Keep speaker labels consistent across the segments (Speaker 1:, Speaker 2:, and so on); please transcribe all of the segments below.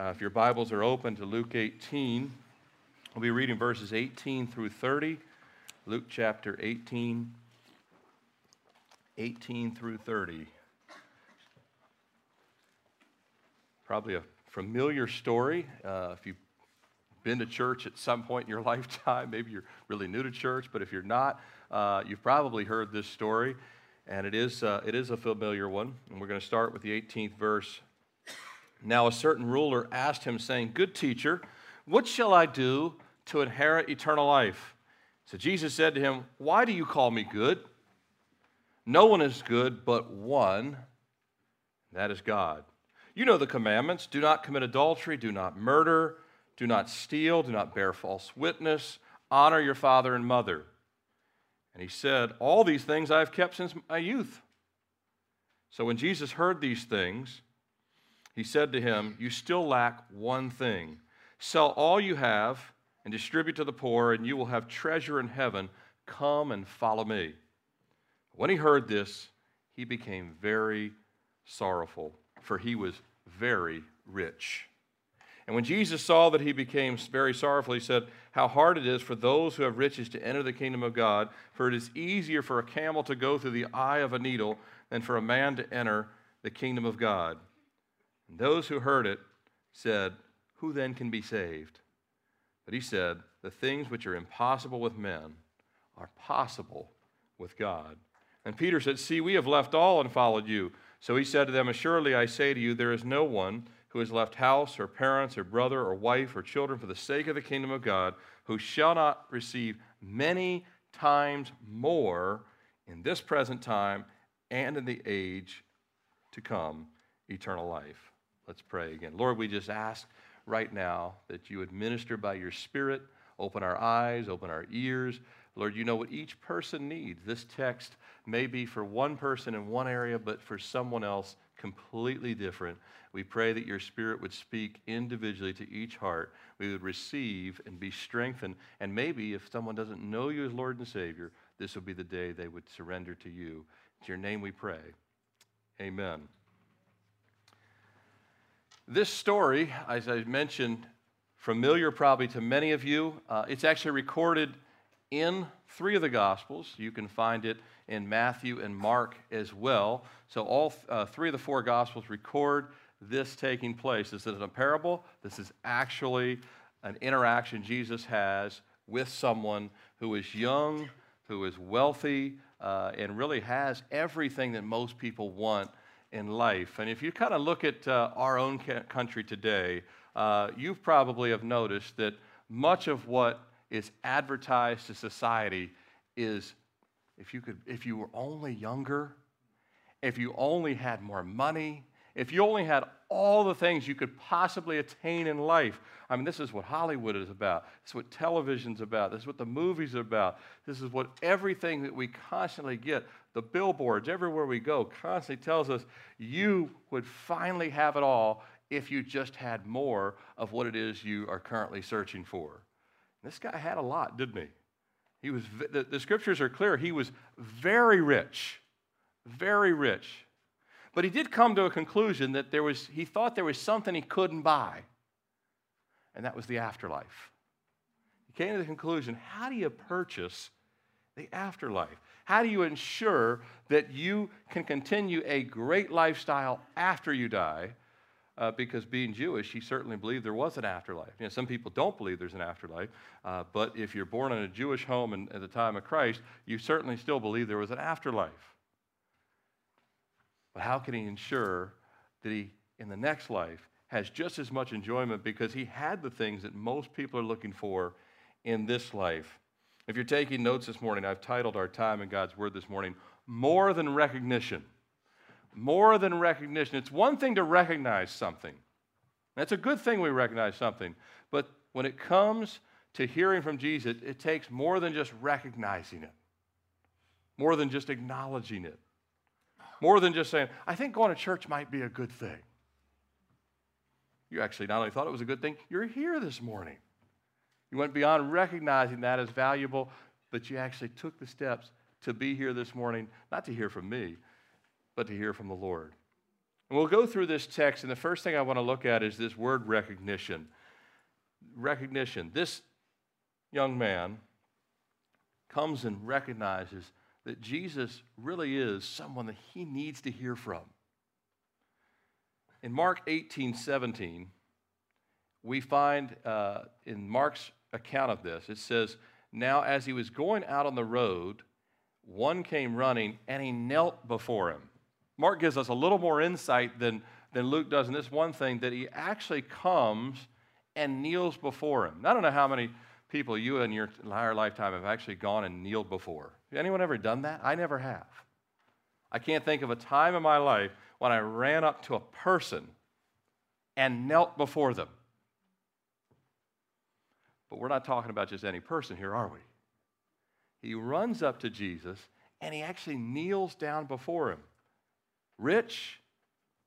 Speaker 1: Uh, if your Bibles are open to Luke 18, we'll be reading verses 18 through 30. Luke chapter 18, 18 through 30. Probably a familiar story. Uh, if you've been to church at some point in your lifetime, maybe you're really new to church, but if you're not, uh, you've probably heard this story, and it is, uh, it is a familiar one. And we're going to start with the 18th verse. Now, a certain ruler asked him, saying, Good teacher, what shall I do to inherit eternal life? So Jesus said to him, Why do you call me good? No one is good but one, that is God. You know the commandments do not commit adultery, do not murder, do not steal, do not bear false witness, honor your father and mother. And he said, All these things I have kept since my youth. So when Jesus heard these things, he said to him, You still lack one thing. Sell all you have and distribute to the poor, and you will have treasure in heaven. Come and follow me. When he heard this, he became very sorrowful, for he was very rich. And when Jesus saw that he became very sorrowful, he said, How hard it is for those who have riches to enter the kingdom of God, for it is easier for a camel to go through the eye of a needle than for a man to enter the kingdom of God. And those who heard it said, Who then can be saved? But he said, The things which are impossible with men are possible with God. And Peter said, See, we have left all and followed you. So he said to them, Assuredly I say to you, there is no one who has left house or parents or brother or wife or children for the sake of the kingdom of God, who shall not receive many times more in this present time and in the age to come eternal life. Let's pray again. Lord, we just ask right now that you would minister by your Spirit, open our eyes, open our ears. Lord, you know what each person needs. This text may be for one person in one area, but for someone else completely different. We pray that your Spirit would speak individually to each heart. We would receive and be strengthened. And maybe if someone doesn't know you as Lord and Savior, this will be the day they would surrender to you. It's your name we pray. Amen. This story, as I mentioned, familiar probably to many of you. Uh, it's actually recorded in three of the Gospels. You can find it in Matthew and Mark as well. So, all uh, three of the four Gospels record this taking place. This isn't a parable, this is actually an interaction Jesus has with someone who is young, who is wealthy, uh, and really has everything that most people want in life. And if you kind of look at uh, our own country today, uh, you probably have noticed that much of what is advertised to society is if you could if you were only younger if you only had more money if you only had all the things you could possibly attain in life. I mean this is what hollywood is about. This is what television's about. This is what the movies are about. This is what everything that we constantly get the billboards everywhere we go constantly tells us you would finally have it all if you just had more of what it is you are currently searching for this guy had a lot, didn't he? He was, the, the scriptures are clear. He was very rich, very rich. But he did come to a conclusion that there was, he thought there was something he couldn't buy, and that was the afterlife. He came to the conclusion how do you purchase the afterlife? How do you ensure that you can continue a great lifestyle after you die uh, because being Jewish, he certainly believed there was an afterlife. You know, some people don't believe there's an afterlife, uh, but if you're born in a Jewish home and, at the time of Christ, you certainly still believe there was an afterlife. But how can he ensure that he, in the next life, has just as much enjoyment because he had the things that most people are looking for in this life? If you're taking notes this morning, I've titled our time in God's Word this morning, More Than Recognition more than recognition. It's one thing to recognize something. That's a good thing we recognize something. But when it comes to hearing from Jesus, it takes more than just recognizing it, more than just acknowledging it, more than just saying, I think going to church might be a good thing. You actually not only thought it was a good thing, you're here this morning. You went beyond recognizing that as valuable, but you actually took the steps to be here this morning, not to hear from me, but to hear from the Lord. And we'll go through this text, and the first thing I want to look at is this word recognition. Recognition. This young man comes and recognizes that Jesus really is someone that he needs to hear from. In Mark 18 17, we find uh, in Mark's account of this, it says, Now as he was going out on the road, one came running and he knelt before him. Mark gives us a little more insight than, than Luke does in this one thing that he actually comes and kneels before him. I don't know how many people you in your entire lifetime have actually gone and kneeled before. Anyone ever done that? I never have. I can't think of a time in my life when I ran up to a person and knelt before them. But we're not talking about just any person here, are we? He runs up to Jesus and he actually kneels down before him. Rich,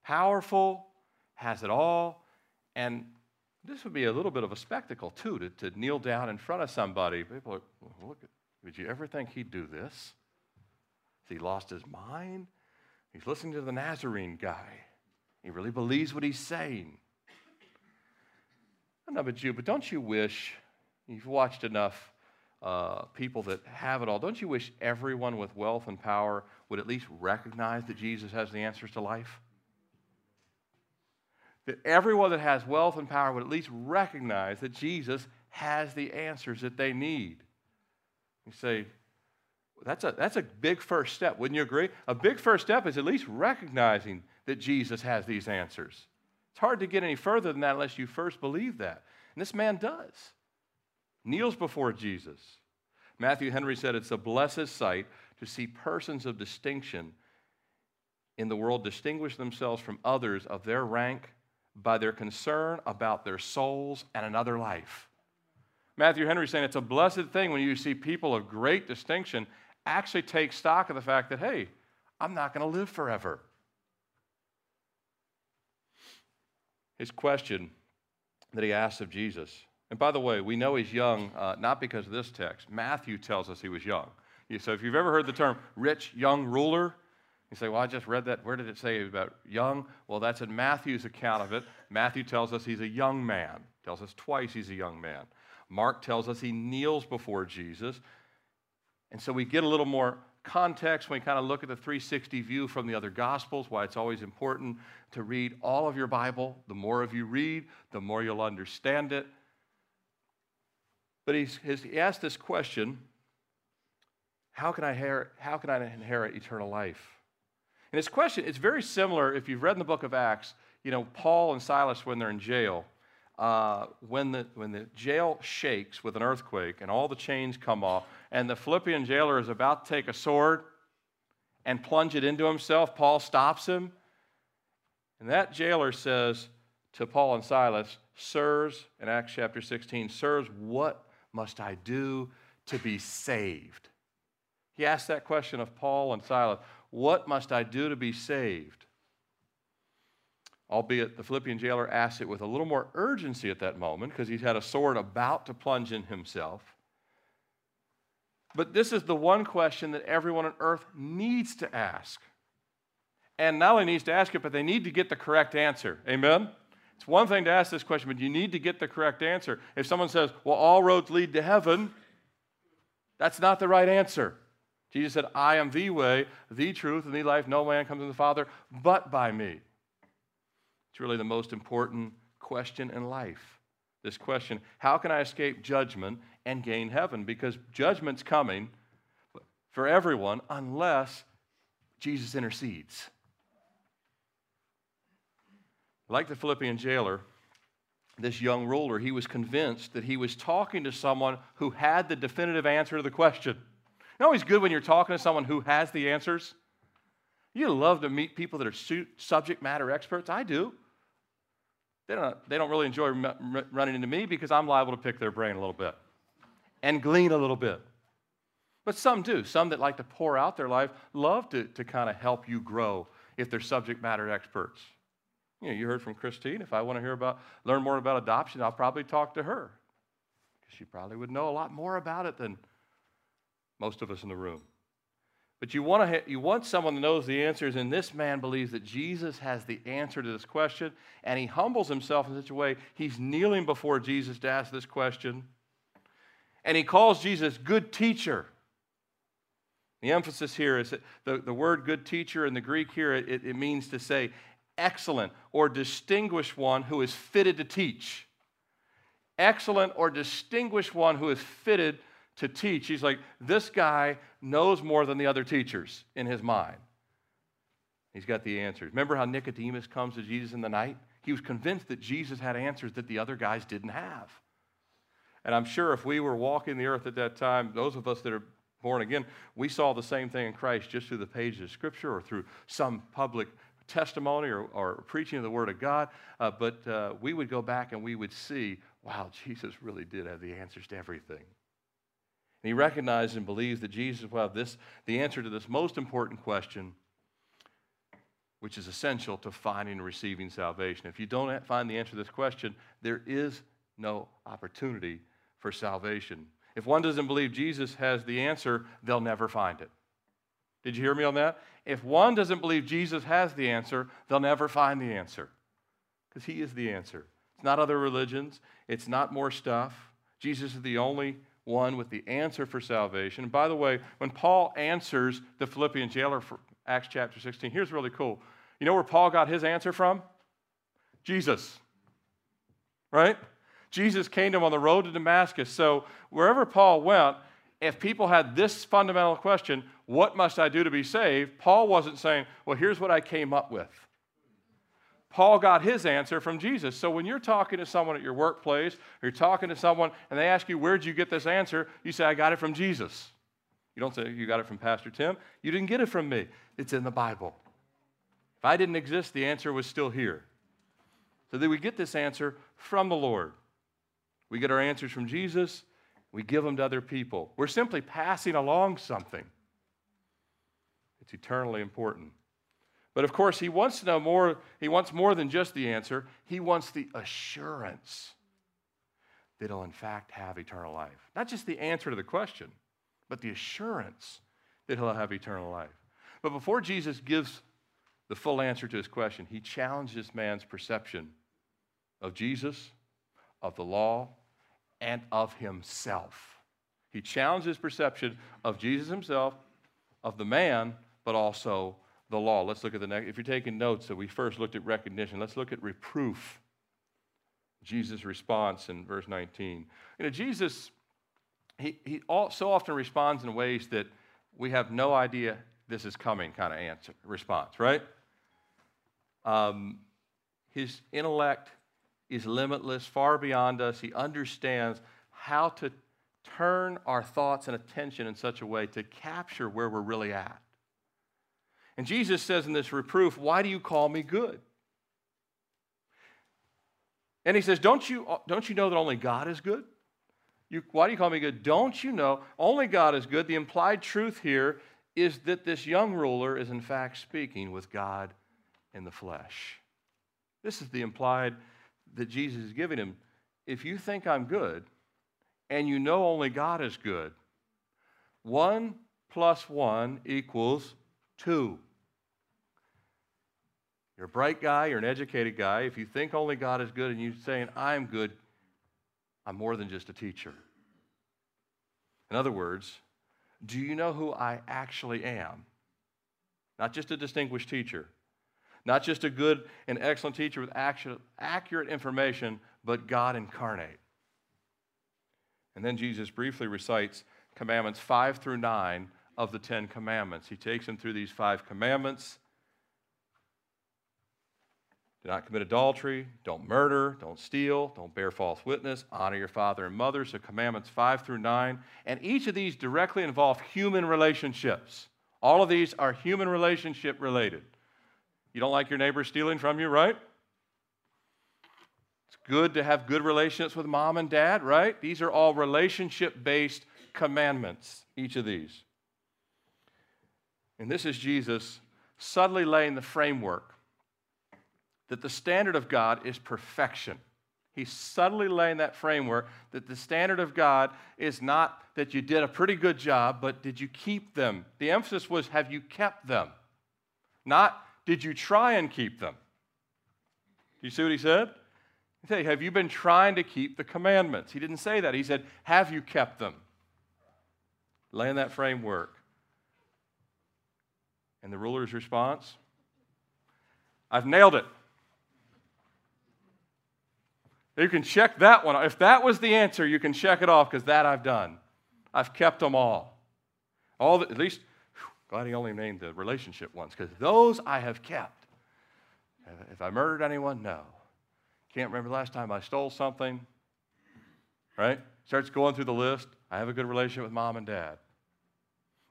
Speaker 1: powerful, has it all. And this would be a little bit of a spectacle, too, to, to kneel down in front of somebody. People are, look, would you ever think he'd do this? Has he lost his mind? He's listening to the Nazarene guy. He really believes what he's saying. I don't know about you, but don't you wish you've watched enough uh, people that have it all? Don't you wish everyone with wealth and power would at least recognize that Jesus has the answers to life? That everyone that has wealth and power would at least recognize that Jesus has the answers that they need. You say, that's a, that's a big first step, wouldn't you agree? A big first step is at least recognizing that Jesus has these answers. It's hard to get any further than that unless you first believe that. And this man does. Kneels before Jesus. Matthew Henry said it's a blessed sight to see persons of distinction in the world distinguish themselves from others of their rank by their concern about their souls and another life. Matthew Henry saying it's a blessed thing when you see people of great distinction actually take stock of the fact that, hey, I'm not going to live forever. His question that he asks of Jesus, and by the way, we know he's young uh, not because of this text. Matthew tells us he was young. So if you've ever heard the term rich young ruler, you say, well, I just read that. Where did it say about young? Well, that's in Matthew's account of it. Matthew tells us he's a young man, tells us twice he's a young man. Mark tells us he kneels before Jesus. And so we get a little more context when we kind of look at the 360 view from the other Gospels, why it's always important to read all of your Bible. The more of you read, the more you'll understand it. But he's, he asked this question how can, I inherit, how can I inherit eternal life? And his question, it's very similar if you've read in the book of Acts, you know, Paul and Silas when they're in jail uh, when, the, when the jail shakes with an earthquake and all the chains come off, and the Philippian jailer is about to take a sword and plunge it into himself, Paul stops him. And that jailer says to Paul and Silas, Sirs, in Acts chapter 16, Sirs, what must I do to be saved? He asked that question of Paul and Silas What must I do to be saved? albeit the Philippian jailer asked it with a little more urgency at that moment because he had a sword about to plunge in himself. But this is the one question that everyone on earth needs to ask. And not only needs to ask it, but they need to get the correct answer. Amen? It's one thing to ask this question, but you need to get the correct answer. If someone says, well, all roads lead to heaven, that's not the right answer. Jesus said, I am the way, the truth, and the life. No man comes to the Father but by me. It's really the most important question in life. This question how can I escape judgment and gain heaven? Because judgment's coming for everyone unless Jesus intercedes. Like the Philippian jailer, this young ruler, he was convinced that he was talking to someone who had the definitive answer to the question. You know, it's good when you're talking to someone who has the answers. You love to meet people that are subject matter experts. I do. They don't, they don't really enjoy running into me because I'm liable to pick their brain a little bit and glean a little bit. But some do. Some that like to pour out their life love to, to kind of help you grow if they're subject matter experts. You know, you heard from Christine. If I want to hear about, learn more about adoption, I'll probably talk to her. Because she probably would know a lot more about it than most of us in the room. But you want, to ha- you want someone that knows the answers, and this man believes that Jesus has the answer to this question, and he humbles himself in such a way he's kneeling before Jesus to ask this question. And he calls Jesus good teacher. The emphasis here is that the, the word good teacher in the Greek here, it, it means to say excellent or distinguished one who is fitted to teach. Excellent or distinguished one who is fitted to teach. He's like, this guy knows more than the other teachers in his mind. He's got the answers. Remember how Nicodemus comes to Jesus in the night? He was convinced that Jesus had answers that the other guys didn't have. And I'm sure if we were walking the earth at that time, those of us that are born again, we saw the same thing in Christ just through the pages of Scripture or through some public testimony or, or preaching of the Word of God. Uh, but uh, we would go back and we would see, wow, Jesus really did have the answers to everything. And he recognizes and believes that Jesus will have this, the answer to this most important question, which is essential to finding and receiving salvation. If you don't find the answer to this question, there is no opportunity for salvation. If one doesn't believe Jesus has the answer, they'll never find it. Did you hear me on that? If one doesn't believe Jesus has the answer, they'll never find the answer because he is the answer. It's not other religions, it's not more stuff. Jesus is the only one with the answer for salvation. And by the way, when Paul answers the Philippian jailer for Acts chapter 16, here's really cool. You know where Paul got his answer from? Jesus. Right? Jesus came to him on the road to Damascus. So wherever Paul went, if people had this fundamental question, what must I do to be saved? Paul wasn't saying, well, here's what I came up with. Paul got his answer from Jesus. So when you're talking to someone at your workplace, or you're talking to someone and they ask you, Where'd you get this answer? You say, I got it from Jesus. You don't say, You got it from Pastor Tim. You didn't get it from me. It's in the Bible. If I didn't exist, the answer was still here. So that we get this answer from the Lord. We get our answers from Jesus, we give them to other people. We're simply passing along something. It's eternally important. But of course, he wants to know more. He wants more than just the answer. He wants the assurance that he'll, in fact, have eternal life. Not just the answer to the question, but the assurance that he'll have eternal life. But before Jesus gives the full answer to his question, he challenges man's perception of Jesus, of the law, and of himself. He challenges perception of Jesus himself, of the man, but also the law. Let's look at the next. If you're taking notes, so we first looked at recognition. Let's look at reproof. Jesus' response in verse 19. You know, Jesus, he, he all, so often responds in ways that we have no idea this is coming kind of answer, response, right? Um, his intellect is limitless, far beyond us. He understands how to turn our thoughts and attention in such a way to capture where we're really at. And Jesus says in this reproof, Why do you call me good? And he says, Don't you, don't you know that only God is good? You, why do you call me good? Don't you know only God is good? The implied truth here is that this young ruler is in fact speaking with God in the flesh. This is the implied that Jesus is giving him. If you think I'm good and you know only God is good, one plus one equals Two. You're a bright guy, you're an educated guy. If you think only God is good and you're saying, I'm good, I'm more than just a teacher. In other words, do you know who I actually am? Not just a distinguished teacher, not just a good and excellent teacher with accurate information, but God incarnate. And then Jesus briefly recites commandments 5 through 9 of the Ten Commandments. He takes him through these five commandments. Do not commit adultery, don't murder, don't steal, don't bear false witness, honor your father and mother. So, commandments five through nine. And each of these directly involve human relationships. All of these are human relationship related. You don't like your neighbor stealing from you, right? It's good to have good relationships with mom and dad, right? These are all relationship based commandments, each of these. And this is Jesus subtly laying the framework that the standard of God is perfection. He's subtly laying that framework that the standard of God is not that you did a pretty good job, but did you keep them? The emphasis was have you kept them? Not did you try and keep them? Do you see what he said? He said, Have you been trying to keep the commandments? He didn't say that. He said, Have you kept them? Laying that framework. And the ruler's response I've nailed it. You can check that one. If that was the answer, you can check it off because that I've done. I've kept them all. All the, at least, glad he only named the relationship ones because those I have kept. If I murdered anyone, no. Can't remember the last time I stole something. Right? Starts going through the list. I have a good relationship with mom and dad.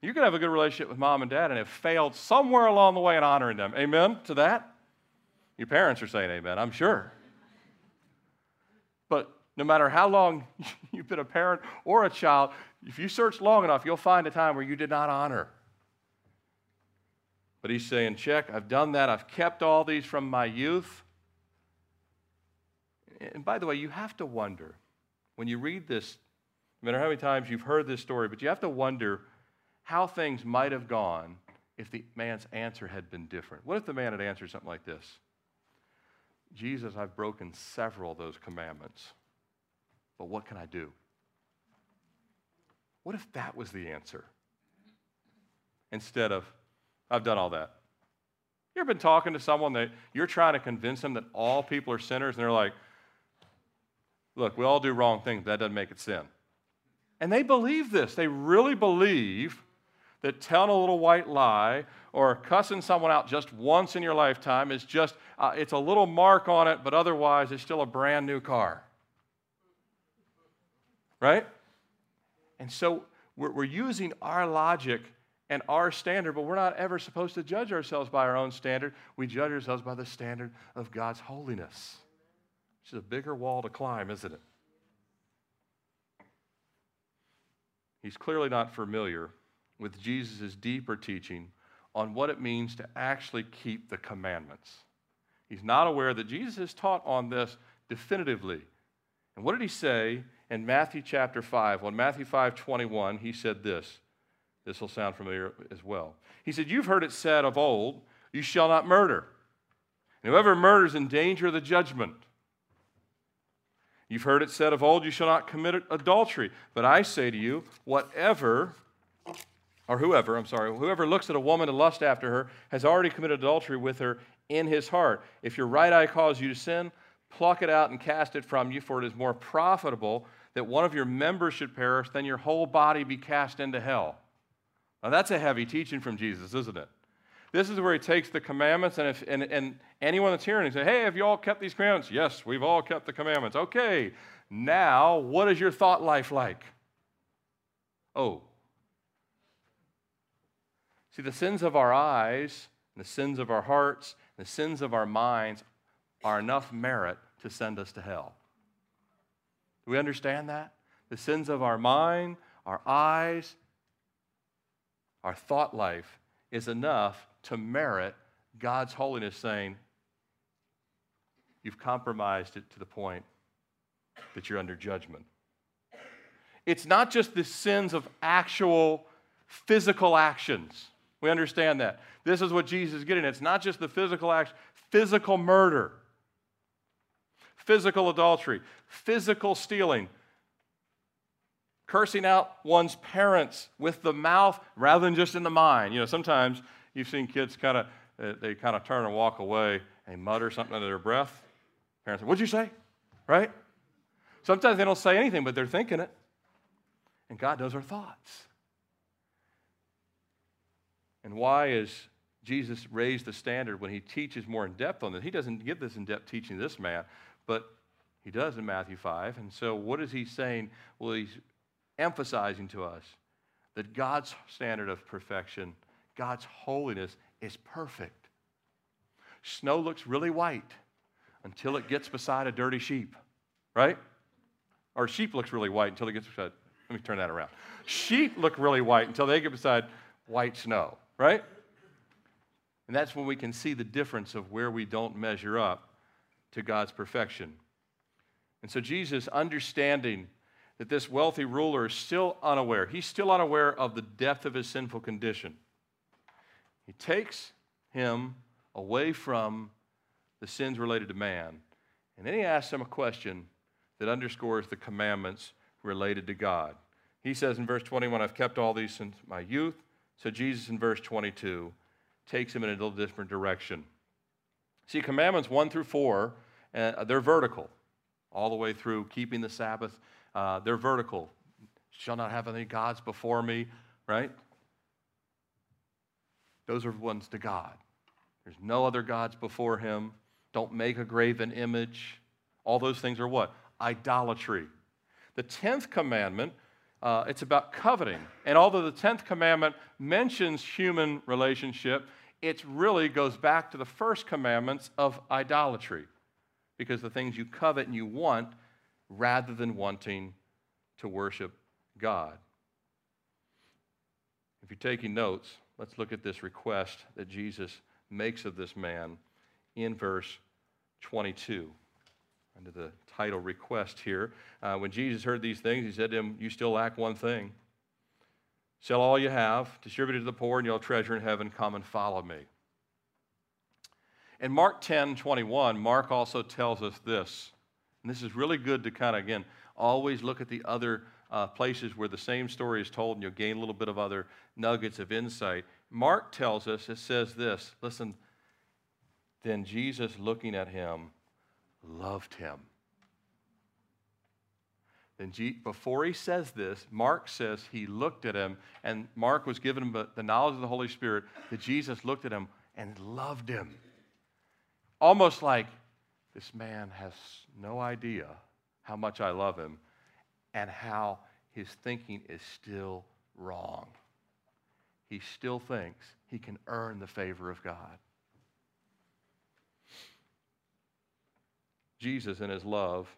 Speaker 1: You can have a good relationship with mom and dad and have failed somewhere along the way in honoring them. Amen to that? Your parents are saying amen, I'm sure. But no matter how long you've been a parent or a child, if you search long enough, you'll find a time where you did not honor. But he's saying, check, I've done that. I've kept all these from my youth. And by the way, you have to wonder when you read this, no matter how many times you've heard this story, but you have to wonder how things might have gone if the man's answer had been different. What if the man had answered something like this? Jesus, I've broken several of those commandments, but what can I do? What if that was the answer? Instead of, I've done all that. You ever been talking to someone that you're trying to convince them that all people are sinners, and they're like, look, we all do wrong things, that doesn't make it sin. And they believe this. They really believe that telling a little white lie or cussing someone out just once in your lifetime is just, uh, it's a little mark on it, but otherwise it's still a brand new car. Right? And so we're, we're using our logic and our standard, but we're not ever supposed to judge ourselves by our own standard. We judge ourselves by the standard of God's holiness. Which is a bigger wall to climb, isn't it? He's clearly not familiar with Jesus' deeper teaching on what it means to actually keep the commandments. He's not aware that Jesus has taught on this definitively. And what did he say in Matthew chapter 5? Well, in Matthew 5 21, he said this. This will sound familiar as well. He said, You've heard it said of old, you shall not murder. And whoever murders in danger of the judgment. You've heard it said of old, you shall not commit adultery. But I say to you, whatever or whoever, I'm sorry, whoever looks at a woman to lust after her has already committed adultery with her in his heart. If your right eye calls you to sin, pluck it out and cast it from you, for it is more profitable that one of your members should perish than your whole body be cast into hell. Now, that's a heavy teaching from Jesus, isn't it? This is where he takes the commandments, and, if, and, and anyone that's hearing, he say, Hey, have you all kept these commandments? Yes, we've all kept the commandments. Okay, now what is your thought life like? Oh, See, the sins of our eyes, the sins of our hearts, the sins of our minds are enough merit to send us to hell. Do we understand that? The sins of our mind, our eyes, our thought life is enough to merit God's holiness saying, You've compromised it to the point that you're under judgment. It's not just the sins of actual physical actions. We understand that. This is what Jesus is getting. at. It's not just the physical act, physical murder, physical adultery, physical stealing, cursing out one's parents with the mouth rather than just in the mind. You know, sometimes you've seen kids kind of uh, they kind of turn and walk away and mutter something under their breath. Parents "What'd you say?" Right? Sometimes they don't say anything, but they're thinking it. And God knows our thoughts. And why is Jesus raised the standard when he teaches more in depth on this? He doesn't give this in depth teaching this man, but he does in Matthew 5. And so, what is he saying? Well, he's emphasizing to us that God's standard of perfection, God's holiness, is perfect. Snow looks really white until it gets beside a dirty sheep, right? Or sheep looks really white until it gets beside, let me turn that around. Sheep look really white until they get beside white snow right? And that's when we can see the difference of where we don't measure up to God's perfection. And so Jesus, understanding that this wealthy ruler is still unaware, he's still unaware of the depth of his sinful condition. He takes him away from the sins related to man, and then he asks him a question that underscores the commandments related to God. He says in verse 21, I've kept all these since my youth. So Jesus in verse 22 takes him in a little different direction. See, commandments 1 through 4, uh, they're vertical, all the way through keeping the Sabbath. Uh, they're vertical. Shall not have any gods before me, right? Those are ones to God. There's no other gods before him. Don't make a graven image. All those things are what? Idolatry. The 10th commandment uh, it's about coveting. And although the 10th commandment mentions human relationship, it really goes back to the first commandments of idolatry because the things you covet and you want rather than wanting to worship God. If you're taking notes, let's look at this request that Jesus makes of this man in verse 22 under the title request here. Uh, when Jesus heard these things, he said to him, You still lack one thing. Sell all you have, distribute it to the poor, and you'll treasure in heaven. Come and follow me. In Mark 10 21, Mark also tells us this. And this is really good to kind of, again, always look at the other uh, places where the same story is told and you'll gain a little bit of other nuggets of insight. Mark tells us, it says this listen, then Jesus looking at him loved him. Then before he says this, Mark says he looked at him, and Mark was given the knowledge of the Holy Spirit that Jesus looked at him and loved him. Almost like this man has no idea how much I love him and how his thinking is still wrong. He still thinks he can earn the favor of God. Jesus, in his love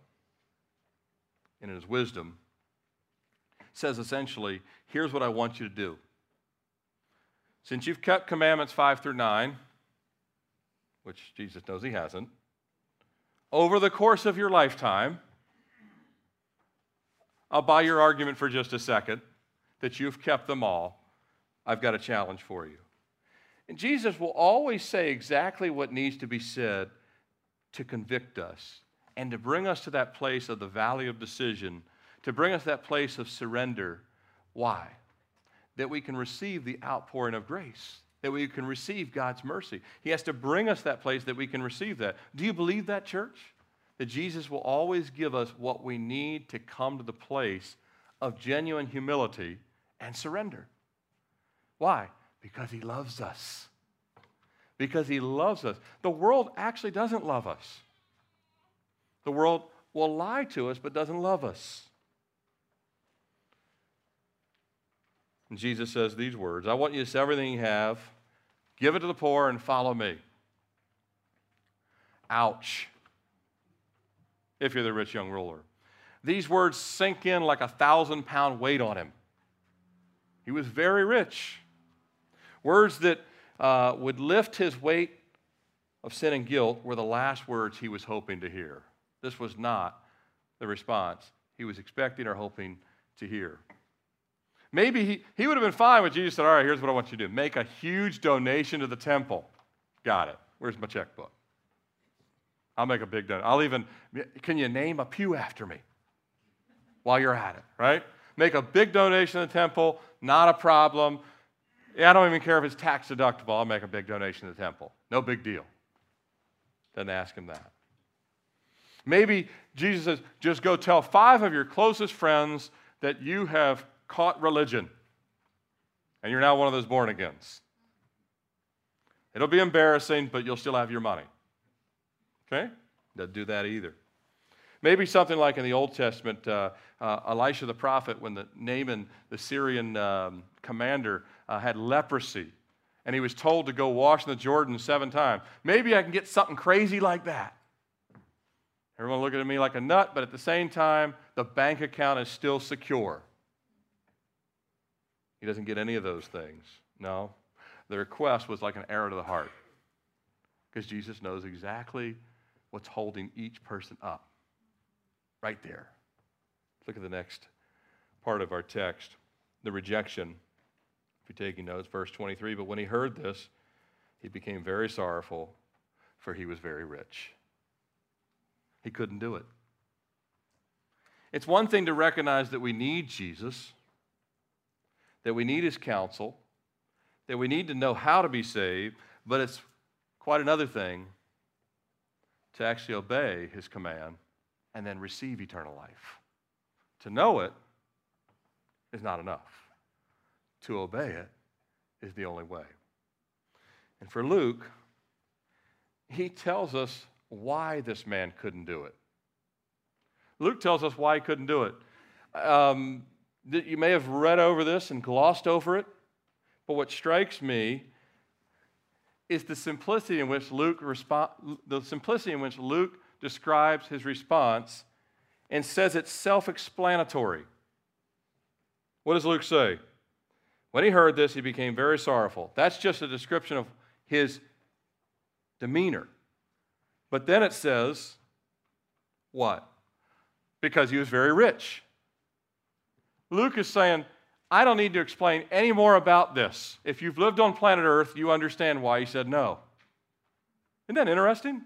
Speaker 1: and in his wisdom, says essentially, here's what I want you to do. Since you've kept commandments 5 through 9, which Jesus knows he hasn't, over the course of your lifetime, I'll buy your argument for just a second that you've kept them all. I've got a challenge for you. And Jesus will always say exactly what needs to be said to convict us and to bring us to that place of the valley of decision, to bring us that place of surrender. Why? That we can receive the outpouring of grace, that we can receive God's mercy. He has to bring us that place that we can receive that. Do you believe that, church? That Jesus will always give us what we need to come to the place of genuine humility and surrender. Why? Because He loves us because he loves us. The world actually doesn't love us. The world will lie to us but doesn't love us. And Jesus says these words I want you to sell everything you have, give it to the poor, and follow me. Ouch. If you're the rich young ruler. These words sink in like a thousand pound weight on him. He was very rich. Words that uh, would lift his weight of sin and guilt were the last words he was hoping to hear. This was not the response he was expecting or hoping to hear. Maybe he, he would have been fine with Jesus said, All right, here's what I want you to do make a huge donation to the temple. Got it. Where's my checkbook? I'll make a big donation. I'll even, can you name a pew after me while you're at it, right? Make a big donation to the temple, not a problem. Yeah, I don't even care if it's tax deductible. I'll make a big donation to the temple. No big deal. Doesn't ask him that. Maybe Jesus says, just go tell five of your closest friends that you have caught religion and you're now one of those born agains. It'll be embarrassing, but you'll still have your money. Okay? Doesn't do that either. Maybe something like in the Old Testament, uh, uh, Elisha the prophet, when the Naaman, the Syrian um, commander, uh, had leprosy, and he was told to go wash in the Jordan seven times. Maybe I can get something crazy like that. Everyone looking at me like a nut, but at the same time, the bank account is still secure. He doesn't get any of those things. No. The request was like an arrow to the heart because Jesus knows exactly what's holding each person up. right there. Look at the next part of our text the rejection. If you're taking notes, verse 23 But when he heard this, he became very sorrowful, for he was very rich. He couldn't do it. It's one thing to recognize that we need Jesus, that we need his counsel, that we need to know how to be saved, but it's quite another thing to actually obey his command and then receive eternal life. To know it is not enough, to obey it is the only way. And for Luke, he tells us why this man couldn't do it. Luke tells us why he couldn't do it. Um, you may have read over this and glossed over it, but what strikes me is the simplicity in which Luke respo- the simplicity in which Luke describes his response and says it's self-explanatory. What does Luke say? When he heard this, he became very sorrowful. That's just a description of his demeanor. But then it says, what? Because he was very rich. Luke is saying, I don't need to explain any more about this. If you've lived on planet Earth, you understand why he said no. Isn't that interesting?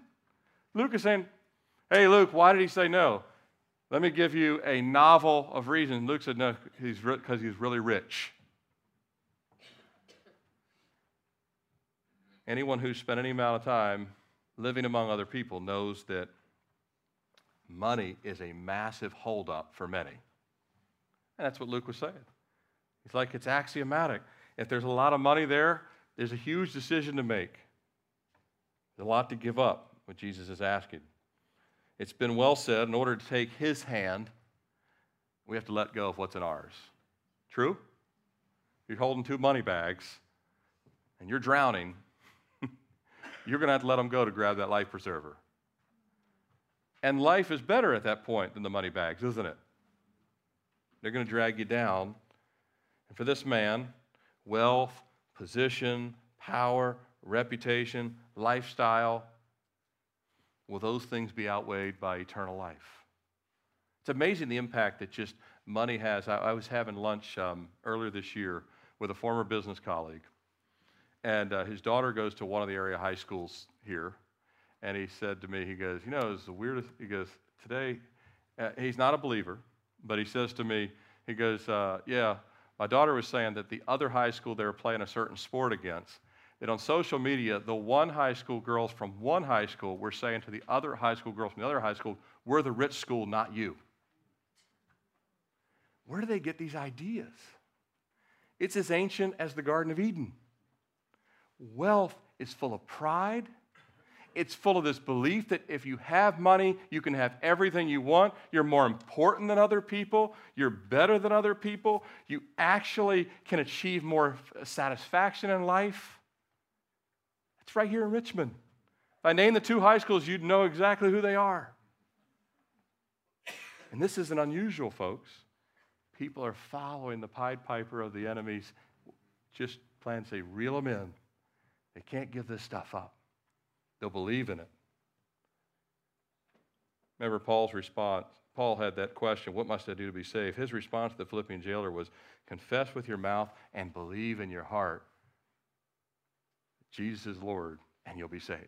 Speaker 1: Luke is saying, Hey, Luke, why did he say no? Let me give you a novel of reasons. Luke said no, he's because he's really rich. Anyone who's spent any amount of time living among other people knows that money is a massive holdup for many. And that's what Luke was saying. He's like, it's axiomatic. If there's a lot of money there, there's a huge decision to make. There's a lot to give up, what Jesus is asking. It's been well said in order to take his hand, we have to let go of what's in ours. True? You're holding two money bags and you're drowning, you're going to have to let them go to grab that life preserver. And life is better at that point than the money bags, isn't it? They're going to drag you down. And for this man, wealth, position, power, reputation, lifestyle, will those things be outweighed by eternal life? It's amazing the impact that just money has. I, I was having lunch um, earlier this year with a former business colleague, and uh, his daughter goes to one of the area high schools here. And he said to me, he goes, You know, it's the weirdest. He goes, Today, uh, he's not a believer, but he says to me, he goes, uh, Yeah, my daughter was saying that the other high school they were playing a certain sport against, that on social media, the one high school girls from one high school were saying to the other high school girls from the other high school, We're the rich school, not you. Where do they get these ideas? It's as ancient as the Garden of Eden. Wealth is full of pride it's full of this belief that if you have money, you can have everything you want. You're more important than other people. You're better than other people. You actually can achieve more satisfaction in life. It's right here in Richmond. If I name the two high schools, you'd know exactly who they are. And this isn't unusual, folks. People are following the Pied Piper of the enemies, just plan to say, reel them in. They can't give this stuff up. They'll believe in it. Remember Paul's response. Paul had that question, What must I do to be saved? His response to the Philippian jailer was, Confess with your mouth and believe in your heart Jesus is Lord, and you'll be saved.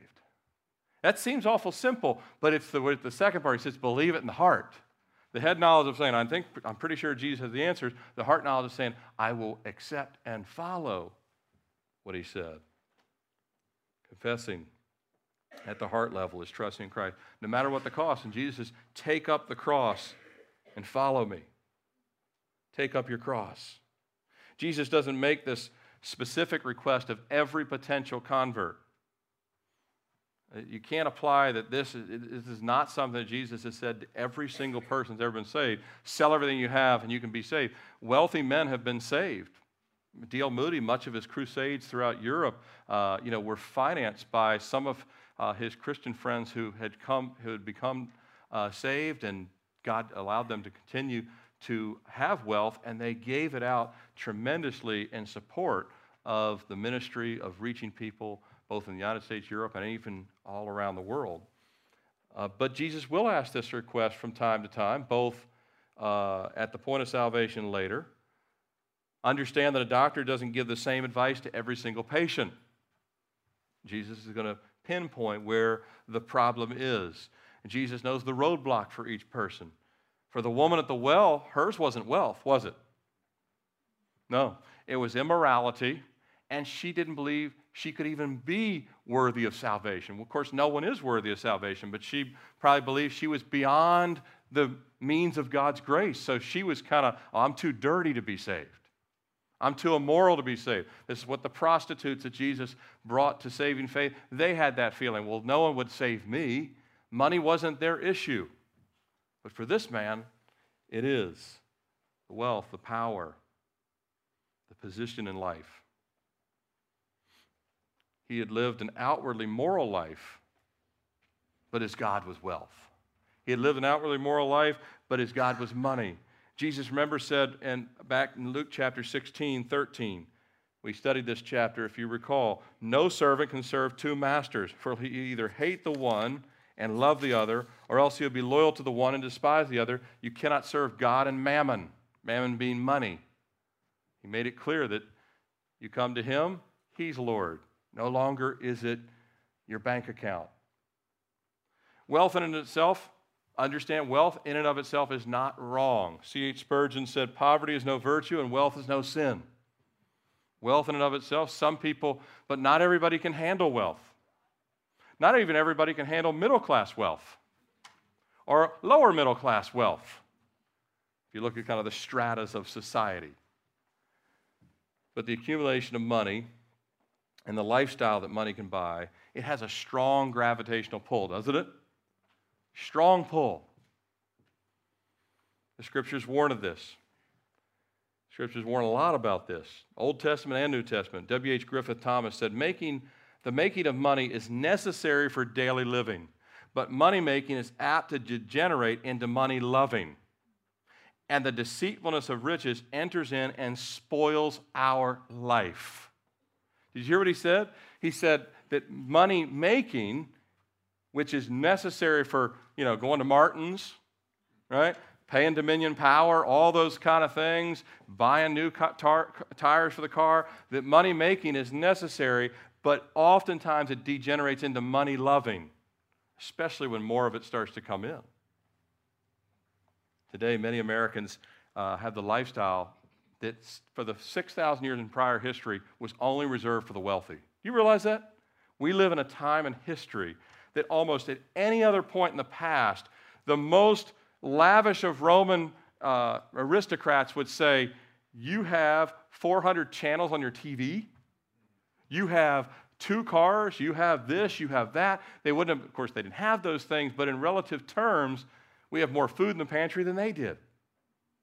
Speaker 1: That seems awful simple, but it's the, the second part. He says, Believe it in the heart. The head knowledge of saying, I think, I'm pretty sure Jesus has the answers. The heart knowledge of saying, I will accept and follow what he said. Confessing at the heart level is trusting Christ, no matter what the cost. And Jesus says, Take up the cross and follow me. Take up your cross. Jesus doesn't make this specific request of every potential convert. Uh, you can't apply that this is, this is not something that Jesus has said to every single person that's ever been saved. Sell everything you have and you can be saved. Wealthy men have been saved. D.L. Moody, much of his crusades throughout Europe, uh, you know, were financed by some of uh, his Christian friends who had come, who had become uh, saved, and God allowed them to continue to have wealth, and they gave it out tremendously in support of the ministry of reaching people both in the United States, Europe, and even all around the world. Uh, but Jesus will ask this request from time to time, both uh, at the point of salvation later. Understand that a doctor doesn't give the same advice to every single patient. Jesus is going to pinpoint where the problem is. And Jesus knows the roadblock for each person. For the woman at the well, hers wasn't wealth, was it? No, it was immorality, and she didn't believe she could even be worthy of salvation. Well, of course, no one is worthy of salvation, but she probably believed she was beyond the means of God's grace. So she was kind of, oh, I'm too dirty to be saved. I'm too immoral to be saved. This is what the prostitutes that Jesus brought to saving faith, they had that feeling. Well, no one would save me. Money wasn't their issue. But for this man, it is the wealth, the power, the position in life. He had lived an outwardly moral life, but his God was wealth. He had lived an outwardly moral life, but his God was money. Jesus, remember, said and back in Luke chapter 16, 13, we studied this chapter, if you recall, no servant can serve two masters, for he either hate the one and love the other, or else he'll be loyal to the one and despise the other. You cannot serve God and mammon, mammon being money. He made it clear that you come to him, he's Lord. No longer is it your bank account. Wealth in itself, understand wealth in and of itself is not wrong. C.H. Spurgeon said, Poverty is no virtue and wealth is no sin. Wealth in and of itself, some people, but not everybody can handle wealth. Not even everybody can handle middle class wealth or lower middle class wealth. If you look at kind of the stratas of society. But the accumulation of money and the lifestyle that money can buy, it has a strong gravitational pull, doesn't it? Strong pull. The scriptures warn of this. Scriptures warn a lot about this. Old Testament and New Testament. W.H. Griffith Thomas said, making the making of money is necessary for daily living, but money making is apt to degenerate into money loving. And the deceitfulness of riches enters in and spoils our life. Did you hear what he said? He said that money making, which is necessary for, you know, going to Martin's, right? Paying Dominion Power, all those kind of things, buying new tar- tires for the car, that money making is necessary, but oftentimes it degenerates into money loving, especially when more of it starts to come in. Today, many Americans uh, have the lifestyle that for the 6,000 years in prior history was only reserved for the wealthy. Do You realize that? We live in a time in history that almost at any other point in the past, the most lavish of Roman uh, aristocrats would say, You have 400 channels on your TV you have two cars, you have this, you have that. They wouldn't have, of course, they didn't have those things, but in relative terms, we have more food in the pantry than they did,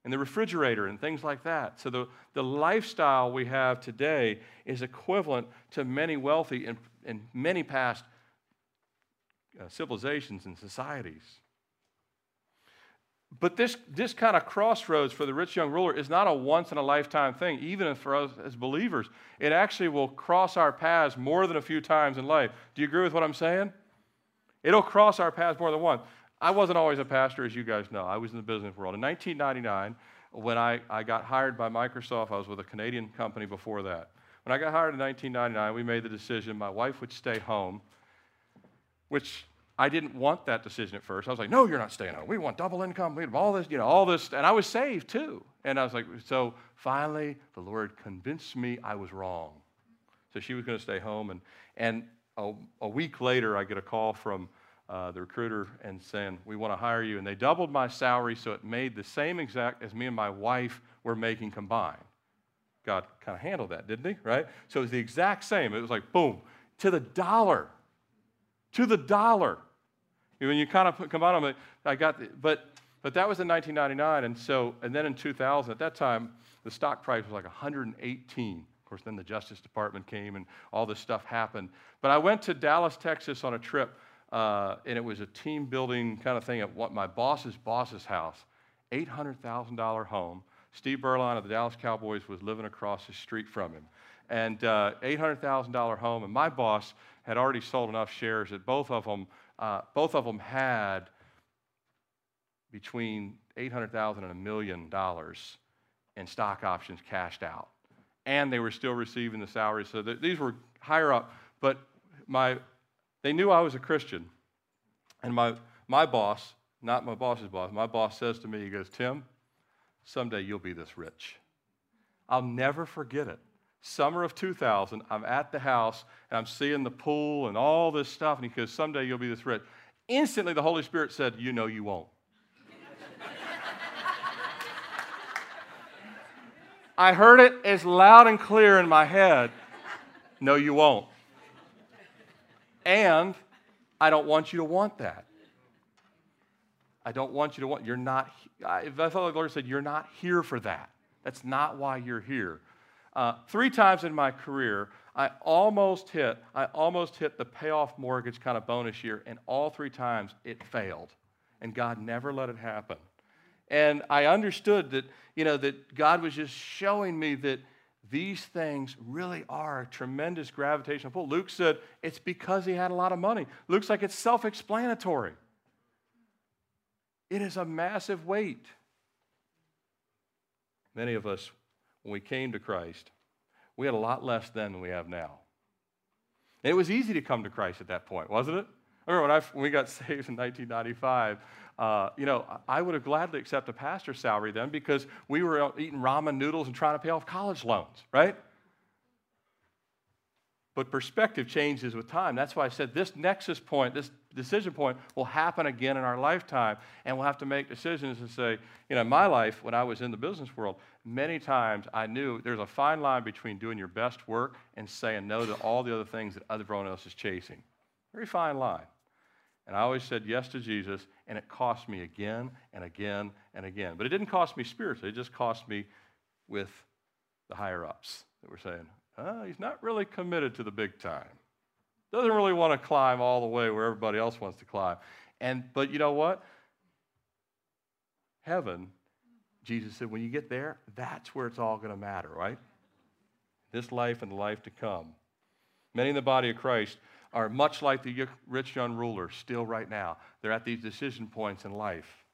Speaker 1: and the refrigerator and things like that. So the, the lifestyle we have today is equivalent to many wealthy and, and many past uh, civilizations and societies. But this, this kind of crossroads for the rich young ruler is not a once in a lifetime thing, even for us as believers. It actually will cross our paths more than a few times in life. Do you agree with what I'm saying? It'll cross our paths more than once. I wasn't always a pastor, as you guys know. I was in the business world. In 1999, when I, I got hired by Microsoft, I was with a Canadian company before that. When I got hired in 1999, we made the decision my wife would stay home, which I didn't want that decision at first. I was like, no, you're not staying home. We want double income. We have all this, you know, all this. And I was saved too. And I was like, so finally, the Lord convinced me I was wrong. So she was going to stay home. And, and a, a week later, I get a call from uh, the recruiter and saying, we want to hire you. And they doubled my salary so it made the same exact as me and my wife were making combined. God kind of handled that, didn't he? Right? So it was the exact same. It was like, boom, to the dollar. To the dollar. When you kind of combine them, I got, the, but, but that was in 1999. And so, and then in 2000, at that time, the stock price was like 118. Of course, then the Justice Department came and all this stuff happened. But I went to Dallas, Texas on a trip, uh, and it was a team building kind of thing at what my boss's boss's house. $800,000 home. Steve Beuerlein of the Dallas Cowboys was living across the street from him. And uh, $800,000 home, and my boss had already sold enough shares that both of them uh, both of them had between 800,000 and a million dollars in stock options cashed out. And they were still receiving the salary. So th- these were higher up. But my, they knew I was a Christian. And my, my boss, not my boss's boss, my boss says to me, he goes, Tim, someday you'll be this rich. I'll never forget it. Summer of 2000, I'm at the house and I'm seeing the pool and all this stuff. And he goes, Someday you'll be this rich. Instantly, the Holy Spirit said, You know you won't. I heard it as loud and clear in my head. No, you won't. And I don't want you to want that. I don't want you to want, you're not, I, felt like the Lord said, you're not here for that. That's not why you're here. Uh, three times in my career, I almost hit, I almost hit the payoff mortgage kind of bonus year, and all three times it failed. And God never let it happen. And I understood that, you know, that God was just showing me that these things really are a tremendous gravitational pull. Luke said it's because he had a lot of money. Looks like it's self explanatory. It is a massive weight. Many of us, when we came to Christ, we had a lot less then than we have now. And it was easy to come to Christ at that point, wasn't it? I remember when, I, when we got saved in 1995, uh, you know, I would have gladly accepted a pastor's salary then because we were eating ramen noodles and trying to pay off college loans, right? But perspective changes with time. That's why I said this nexus point, this decision point, will happen again in our lifetime. And we'll have to make decisions and say, you know, in my life, when I was in the business world, many times I knew there's a fine line between doing your best work and saying no to all the other things that everyone else is chasing. Very fine line. And I always said yes to Jesus, and it cost me again and again and again. But it didn't cost me spiritually, it just cost me with the higher ups that were saying, oh, he's not really committed to the big time. Doesn't really want to climb all the way where everybody else wants to climb. And but you know what? Heaven, Jesus said, when you get there, that's where it's all going to matter, right? This life and the life to come. Many in the body of Christ are much like the rich young ruler still right now. They're at these decision points in life.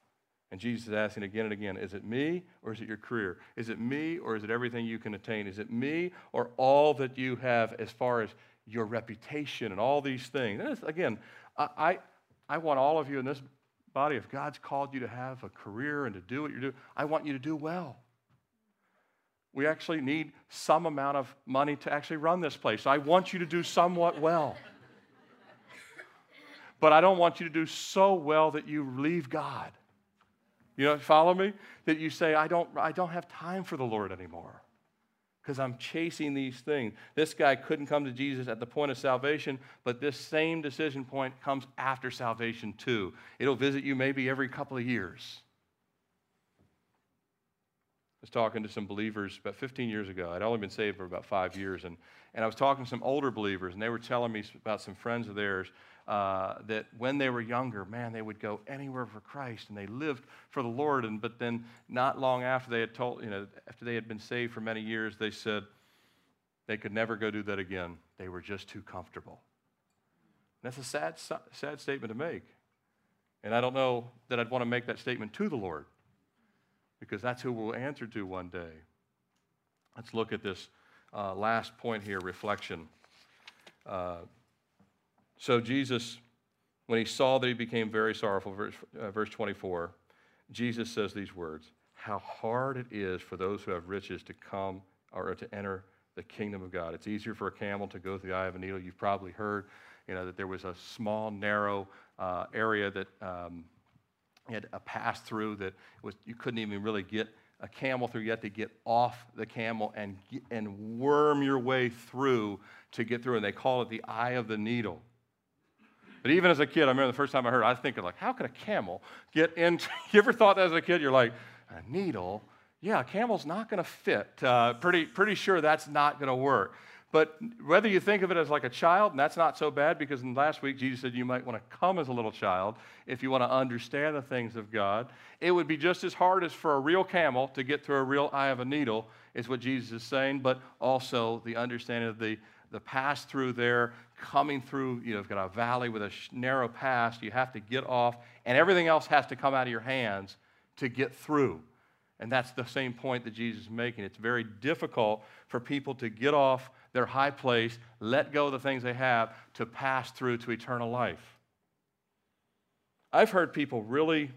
Speaker 1: And Jesus is asking again and again, is it me or is it your career? Is it me or is it everything you can attain? Is it me or all that you have as far as your reputation and all these things? And again, I, I want all of you in this body, if God's called you to have a career and to do what you're doing, I want you to do well. We actually need some amount of money to actually run this place. I want you to do somewhat well but I don't want you to do so well that you leave God. You know, follow me? That you say, I don't, I don't have time for the Lord anymore because I'm chasing these things. This guy couldn't come to Jesus at the point of salvation, but this same decision point comes after salvation too. It'll visit you maybe every couple of years. I was talking to some believers about 15 years ago. I'd only been saved for about five years, and, and I was talking to some older believers, and they were telling me about some friends of theirs uh, that when they were younger, man, they would go anywhere for Christ and they lived for the Lord. And but then not long after they had told, you know, after they had been saved for many years, they said they could never go do that again. They were just too comfortable. And that's a sad, sad statement to make. And I don't know that I'd want to make that statement to the Lord because that's who we'll answer to one day. Let's look at this uh, last point here reflection. Uh, so Jesus, when he saw that he became very sorrowful, verse, uh, verse 24, Jesus says these words How hard it is for those who have riches to come or to enter the kingdom of God. It's easier for a camel to go through the eye of a needle. You've probably heard, you know, that there was a small, narrow uh, area that um, had a pass through that was you couldn't even really get a camel through. You had to get off the camel and and worm your way through to get through. And they call it the eye of the needle. But even as a kid, I remember the first time I heard it, I was thinking, like, how could a camel get into, you ever thought that as a kid? You're like, a needle? Yeah, a camel's not going to fit. Uh, pretty, pretty sure that's not going to work. But whether you think of it as like a child, and that's not so bad because in last week Jesus said you might want to come as a little child if you want to understand the things of God. It would be just as hard as for a real camel to get through a real eye of a needle, is what Jesus is saying, but also the understanding of the the pass through there coming through, you know, you've got a valley with a narrow pass. You have to get off, and everything else has to come out of your hands to get through. And that's the same point that Jesus is making. It's very difficult for people to get off their high place, let go of the things they have, to pass through to eternal life. I've heard people really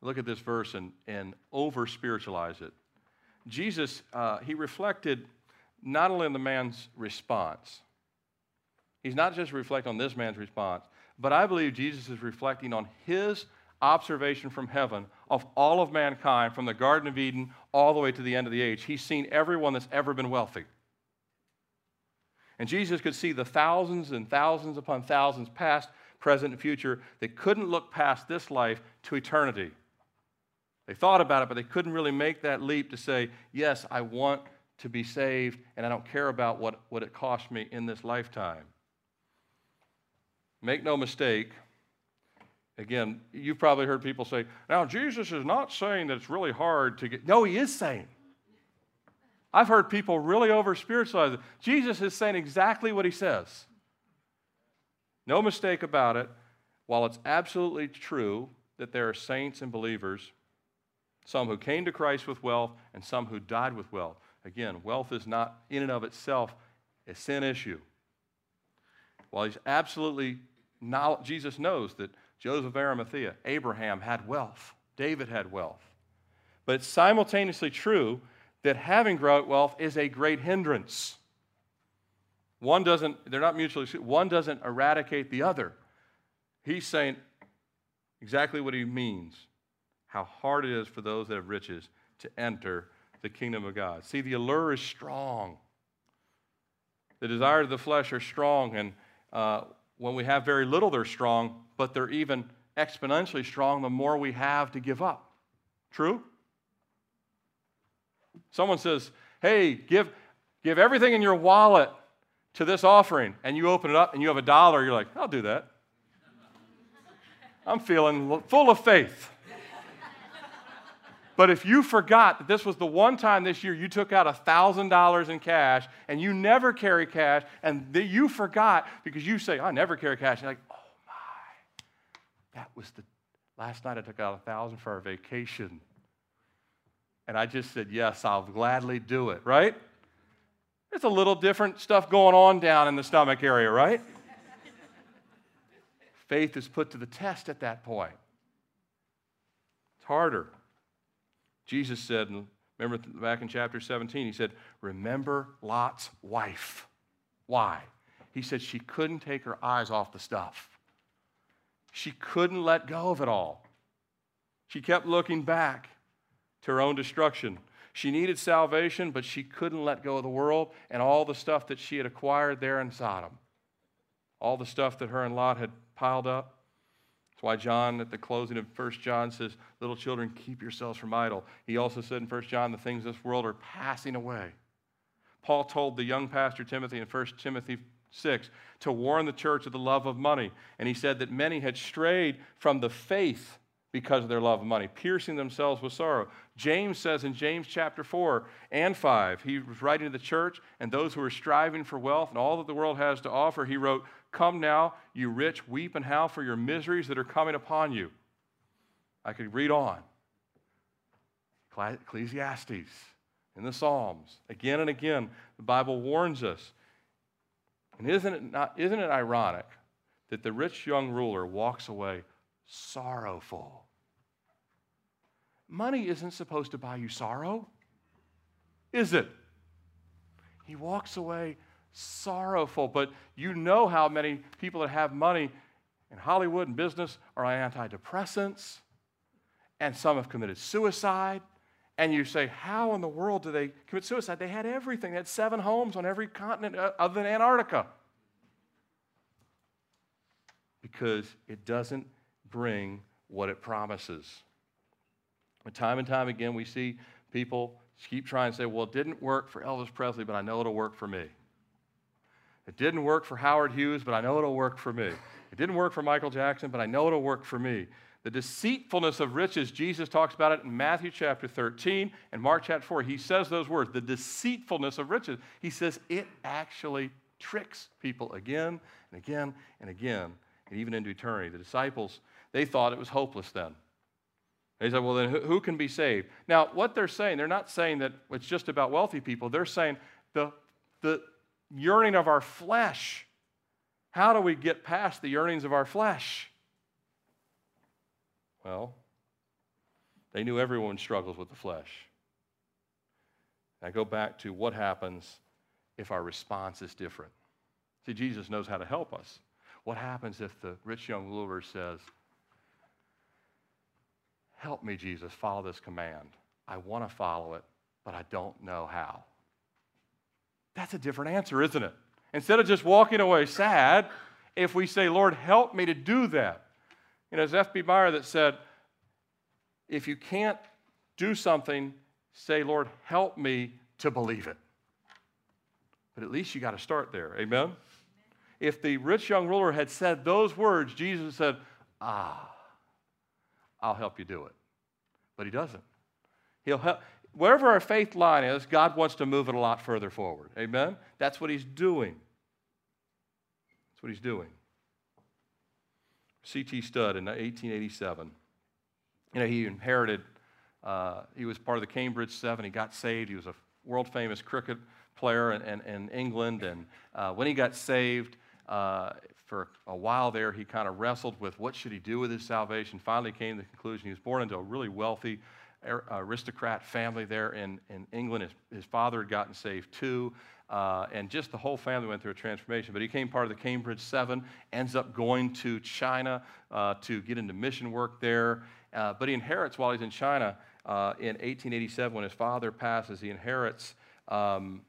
Speaker 1: look at this verse and, and over spiritualize it. Jesus, uh, he reflected not only in the man's response, he's not just reflecting on this man's response, but I believe Jesus is reflecting on his observation from heaven of all of mankind from the Garden of Eden all the way to the end of the age. He's seen everyone that's ever been wealthy. And Jesus could see the thousands and thousands upon thousands, past, present, and future, that couldn't look past this life to eternity. They thought about it, but they couldn't really make that leap to say, Yes, I want to be saved, and I don't care about what, what it cost me in this lifetime. Make no mistake, again, you've probably heard people say, Now, Jesus is not saying that it's really hard to get. No, he is saying. I've heard people really over spiritualize it. Jesus is saying exactly what he says. No mistake about it. While it's absolutely true that there are saints and believers some who came to Christ with wealth, and some who died with wealth. Again, wealth is not in and of itself a sin issue. While he's absolutely, Jesus knows that Joseph of Arimathea, Abraham had wealth, David had wealth. But it's simultaneously true that having great wealth is a great hindrance. One doesn't, they're not mutually, one doesn't eradicate the other. He's saying exactly what he means how hard it is for those that have riches to enter the kingdom of God. See, the allure is strong. The desires of the flesh are strong, and uh, when we have very little, they're strong, but they're even exponentially strong the more we have to give up. True? Someone says, Hey, give, give everything in your wallet to this offering, and you open it up and you have a dollar, you're like, I'll do that. I'm feeling full of faith. But if you forgot that this was the one time this year you took out $1,000 in cash and you never carry cash, and you forgot because you say, I never carry cash, and you're like, oh my, that was the last night I took out a 1000 for our vacation. And I just said, yes, I'll gladly do it, right? There's a little different stuff going on down in the stomach area, right? Faith is put to the test at that point. It's harder. Jesus said, remember back in chapter 17, he said, Remember Lot's wife. Why? He said she couldn't take her eyes off the stuff. She couldn't let go of it all. She kept looking back to her own destruction. She needed salvation, but she couldn't let go of the world and all the stuff that she had acquired there in Sodom. All the stuff that her and Lot had piled up. That's why John, at the closing of 1 John, says, Little children, keep yourselves from idol. He also said in 1 John, the things of this world are passing away. Paul told the young pastor Timothy in 1 Timothy 6 to warn the church of the love of money. And he said that many had strayed from the faith because of their love of money, piercing themselves with sorrow. James says in James chapter 4 and 5, he was writing to the church and those who are striving for wealth and all that the world has to offer, he wrote, Come now, you rich, weep and howl for your miseries that are coming upon you. I could read on. Ecclesiastes, in the Psalms, again and again, the Bible warns us. And isn't it, not, isn't it ironic that the rich young ruler walks away sorrowful? Money isn't supposed to buy you sorrow, is it? He walks away sorrowful. But you know how many people that have money in Hollywood and business are on antidepressants, and some have committed suicide. And you say, How in the world do they commit suicide? They had everything, they had seven homes on every continent uh, other than Antarctica. Because it doesn't bring what it promises. Time and time again, we see people keep trying to say, Well, it didn't work for Elvis Presley, but I know it'll work for me. It didn't work for Howard Hughes, but I know it'll work for me. It didn't work for Michael Jackson, but I know it'll work for me. The deceitfulness of riches, Jesus talks about it in Matthew chapter 13 and Mark chapter 4. He says those words, the deceitfulness of riches. He says it actually tricks people again and again and again, and even into eternity. The disciples, they thought it was hopeless then. They said, well, then who can be saved? Now, what they're saying, they're not saying that it's just about wealthy people. They're saying the, the yearning of our flesh. How do we get past the yearnings of our flesh? Well, they knew everyone struggles with the flesh. I go back to what happens if our response is different. See, Jesus knows how to help us. What happens if the rich young ruler says, Help me, Jesus, follow this command. I want to follow it, but I don't know how. That's a different answer, isn't it? Instead of just walking away sad, if we say, Lord, help me to do that. You know, as F.B. Meyer that said, if you can't do something, say, Lord, help me to believe it. But at least you got to start there. Amen? If the rich young ruler had said those words, Jesus said, Ah, I'll help you do it. But he doesn't. He'll help. Wherever our faith line is, God wants to move it a lot further forward. Amen? That's what he's doing. That's what he's doing. C.T. Studd in 1887, you know, he inherited, uh, he was part of the Cambridge Seven. He got saved. He was a world famous cricket player in, in, in England. And uh, when he got saved, uh, for a while there, he kind of wrestled with what should he do with his salvation. Finally, came to the conclusion he was born into a really wealthy aristocrat family there in, in England. His, his father had gotten saved too. Uh, and just the whole family went through a transformation. But he became part of the Cambridge Seven, ends up going to China uh, to get into mission work there. Uh, but he inherits while he's in China uh, in 1887 when his father passes, he inherits um,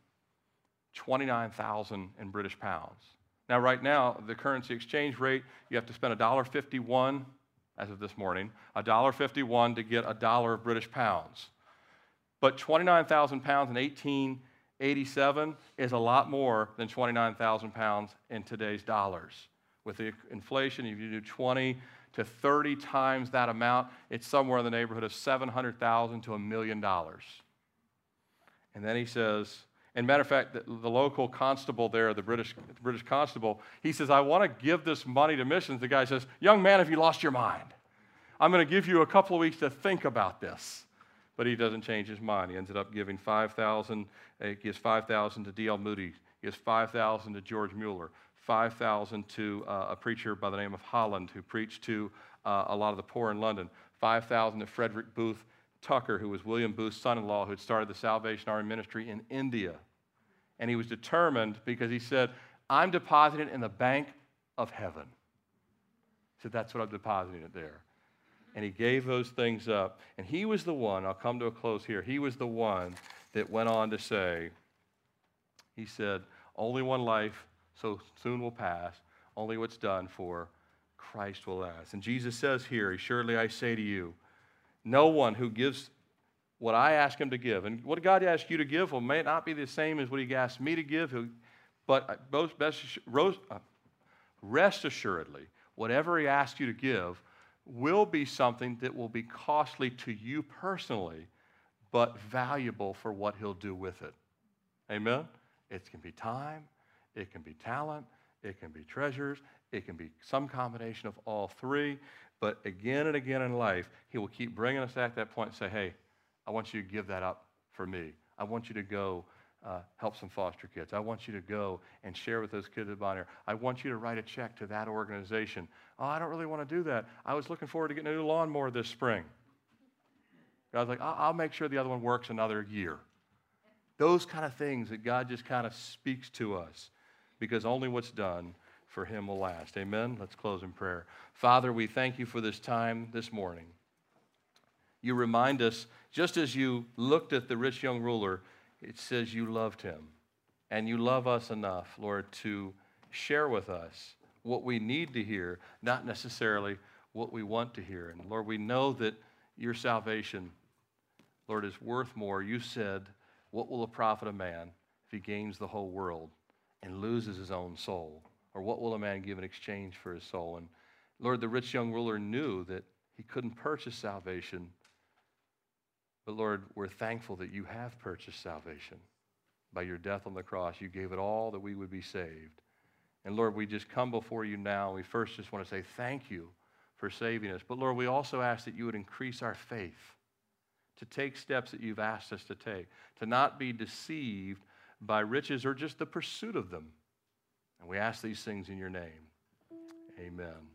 Speaker 1: 29,000 in British pounds. Now, right now, the currency exchange rate, you have to spend $1.51 as of this morning, $1.51 to get a dollar of British pounds. But 29,000 pounds in 1887 is a lot more than 29,000 pounds in today's dollars. With the inflation, if you do 20 to 30 times that amount, it's somewhere in the neighborhood of 700,000 to a million dollars. And then he says, and matter of fact, the, the local constable there, the British, the British constable, he says, I want to give this money to missions. The guy says, Young man, have you lost your mind? I'm going to give you a couple of weeks to think about this. But he doesn't change his mind. He ended up giving 5,000, he gives 5,000 to D.L. Moody, he gives 5,000 to George Mueller, 5,000 to uh, a preacher by the name of Holland who preached to uh, a lot of the poor in London, 5,000 to Frederick Booth Tucker, who was William Booth's son in law, who had started the Salvation Army ministry in India. And he was determined because he said, I'm depositing in the bank of heaven. He said, That's what I'm depositing it there. And he gave those things up. And he was the one, I'll come to a close here, he was the one that went on to say, He said, Only one life, so soon will pass. Only what's done for Christ will last. And Jesus says here, Surely I say to you, no one who gives what I ask him to give. And what God asks you to give will may not be the same as what he asked me to give, but best, uh, rest assuredly, whatever he asks you to give will be something that will be costly to you personally, but valuable for what he'll do with it. Amen? It can be time, it can be talent, it can be treasures, it can be some combination of all three. But again and again in life, he will keep bringing us at that point and say, hey, I want you to give that up for me. I want you to go uh, help some foster kids. I want you to go and share with those kids at Bonnier. I want you to write a check to that organization. Oh, I don't really want to do that. I was looking forward to getting a new lawnmower this spring. God's like, I'll make sure the other one works another year. Those kind of things that God just kind of speaks to us because only what's done for him will last. Amen? Let's close in prayer. Father, we thank you for this time this morning you remind us, just as you looked at the rich young ruler, it says you loved him. And you love us enough, Lord, to share with us what we need to hear, not necessarily what we want to hear. And Lord, we know that your salvation, Lord, is worth more. You said, What will it profit a man if he gains the whole world and loses his own soul? Or what will a man give in exchange for his soul? And Lord, the rich young ruler knew that he couldn't purchase salvation but Lord, we're thankful that you have purchased salvation. by your death on the cross. You gave it all that we would be saved. And Lord, we just come before you now. We first just want to say thank you for saving us. But Lord, we also ask that you would increase our faith to take steps that you've asked us to take, to not be deceived by riches or just the pursuit of them. And we ask these things in your name. Amen.